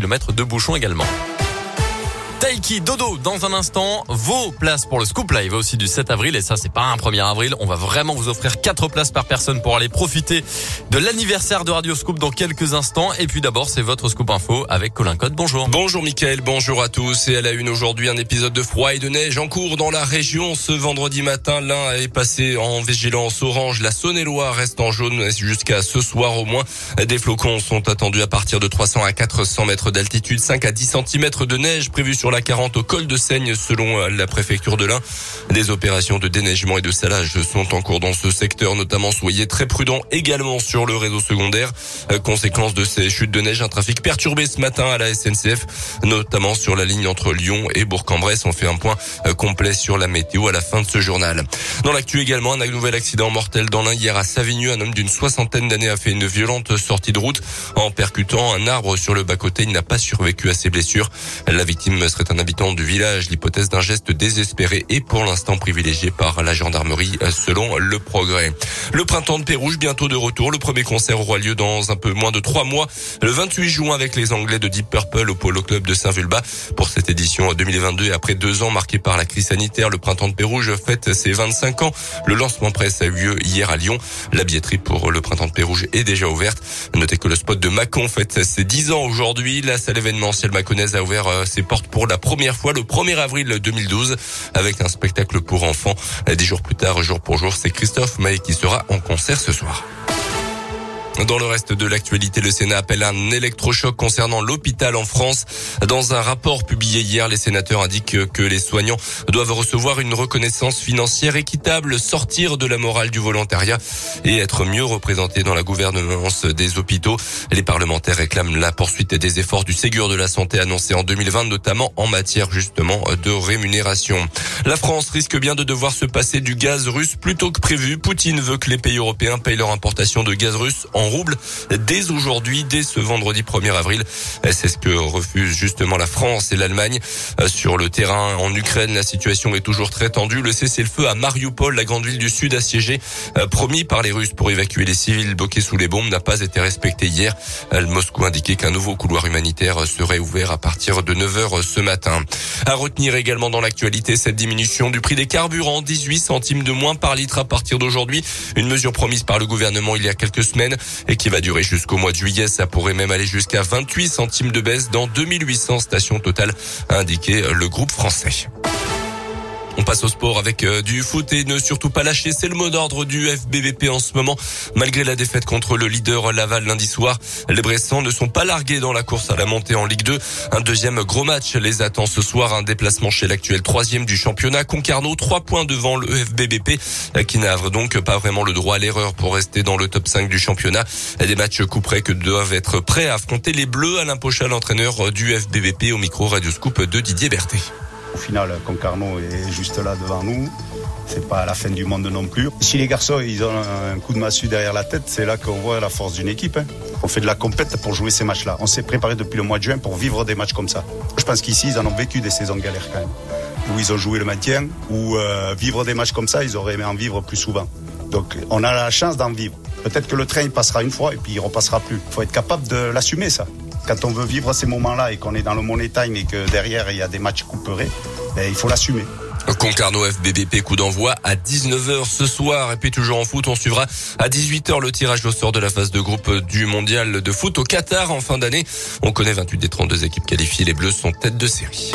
de bouchons également. Taiki Dodo dans un instant vos places pour le Scoop. Live aussi du 7 avril et ça c'est pas un 1er avril. On va vraiment vous offrir quatre places par personne pour aller profiter de l'anniversaire de Radio Scoop dans quelques instants. Et puis d'abord c'est votre Scoop Info avec Colin Code. Bonjour. Bonjour Mickaël. Bonjour à tous. Et à la une aujourd'hui un épisode de froid et de neige en cours dans la région. Ce vendredi matin l'un est passé en vigilance orange. La Saône-et-Loire reste en jaune jusqu'à ce soir au moins. Des flocons sont attendus à partir de 300 à 400 mètres d'altitude 5 à 10 cm de neige prévue sur la 40 au col de Seigne selon euh, la préfecture de l'Ain. Des opérations de déneigement et de salage sont en cours dans ce secteur, notamment soyez très prudents également sur le réseau secondaire. Euh, conséquence de ces chutes de neige, un trafic perturbé ce matin à la SNCF, notamment sur la ligne entre Lyon et Bourg-en-Bresse. On fait un point euh, complet sur la météo à la fin de ce journal. Dans l'actu également, un nouvel accident mortel dans l'Ain hier à Savigneux. Un homme d'une soixantaine d'années a fait une violente sortie de route en percutant un arbre sur le bas-côté. Il n'a pas survécu à ses blessures. La victime serait un habitant du village. L'hypothèse d'un geste désespéré est pour l'instant privilégiée par la gendarmerie selon le progrès. Le printemps de Pérouge bientôt de retour. Le premier concert aura lieu dans un peu moins de trois mois, le 28 juin avec les Anglais de Deep Purple au Polo Club de Saint-Vulbas. Pour cette édition 2022 et après deux ans marqués par la crise sanitaire, le printemps de Pérouge fête ses 25 ans. Le lancement presse a eu lieu hier à Lyon. La billetterie pour le printemps de Pérouge est déjà ouverte. Notez que le spot de Mâcon fête ses 10 ans aujourd'hui. La salle événementielle maconnaise a ouvert euh, ses portes pour la première fois le 1er avril 2012 avec un spectacle pour enfants. Dix jours plus tard, jour pour jour, c'est Christophe May qui sera en concert ce soir. Dans le reste de l'actualité, le Sénat appelle un électrochoc concernant l'hôpital en France. Dans un rapport publié hier, les sénateurs indiquent que les soignants doivent recevoir une reconnaissance financière équitable, sortir de la morale du volontariat et être mieux représentés dans la gouvernance des hôpitaux. Les parlementaires réclament la poursuite des efforts du Ségur de la santé annoncé en 2020, notamment en matière justement de rémunération. La France risque bien de devoir se passer du gaz russe plutôt que prévu. Poutine veut que les pays européens payent leur importation de gaz russe en rouble dès aujourd'hui, dès ce vendredi 1er avril. C'est ce que refusent justement la France et l'Allemagne. Euh, sur le terrain en Ukraine, la situation est toujours très tendue. Le cessez-le-feu à Mariupol, la grande ville du Sud assiégée, euh, promis par les Russes pour évacuer les civils bloqués sous les bombes, n'a pas été respecté hier. Euh, Moscou indiquait qu'un nouveau couloir humanitaire serait ouvert à partir de 9h ce matin. À retenir également dans l'actualité cette diminution du prix des carburants, 18 centimes de moins par litre à partir d'aujourd'hui. Une mesure promise par le gouvernement il y a quelques semaines et qui va durer jusqu'au mois de juillet. Ça pourrait même aller jusqu'à 28 centimes de baisse dans 2800 stations totales, a indiqué le groupe français. On passe au sport avec euh, du foot et ne surtout pas lâcher. C'est le mot d'ordre du FBVP en ce moment. Malgré la défaite contre le leader Laval lundi soir, les Bressans ne sont pas largués dans la course à la montée en Ligue 2. Un deuxième gros match les attend ce soir. Un déplacement chez l'actuel troisième du championnat. Concarneau, trois points devant le FBBP qui n'a donc pas vraiment le droit à l'erreur pour rester dans le top 5 du championnat. Des matchs couperés que doivent être prêts à affronter les Bleus. Alain Pochal, l'entraîneur du FBBP au micro Radio Scoop de Didier Berthet. Au final, Concarneau est juste là devant nous. C'est pas la fin du monde non plus. Si les garçons ils ont un coup de massue derrière la tête, c'est là qu'on voit la force d'une équipe. Hein. On fait de la compète pour jouer ces matchs-là. On s'est préparé depuis le mois de juin pour vivre des matchs comme ça. Je pense qu'ici, ils en ont vécu des saisons galères quand même. Où ils ont joué le maintien, ou euh, vivre des matchs comme ça, ils auraient aimé en vivre plus souvent. Donc on a la chance d'en vivre. Peut-être que le train il passera une fois et puis il repassera plus. Il faut être capable de l'assumer ça. Quand on veut vivre ces moments-là et qu'on est dans le money time et que derrière il y a des matchs couperés, ben, il faut l'assumer. Concarneau FBBP, coup d'envoi à 19h ce soir. Et puis toujours en foot, on suivra à 18h le tirage au sort de la phase de groupe du mondial de foot au Qatar en fin d'année. On connaît 28 des 32 équipes qualifiées. Les Bleus sont tête de série.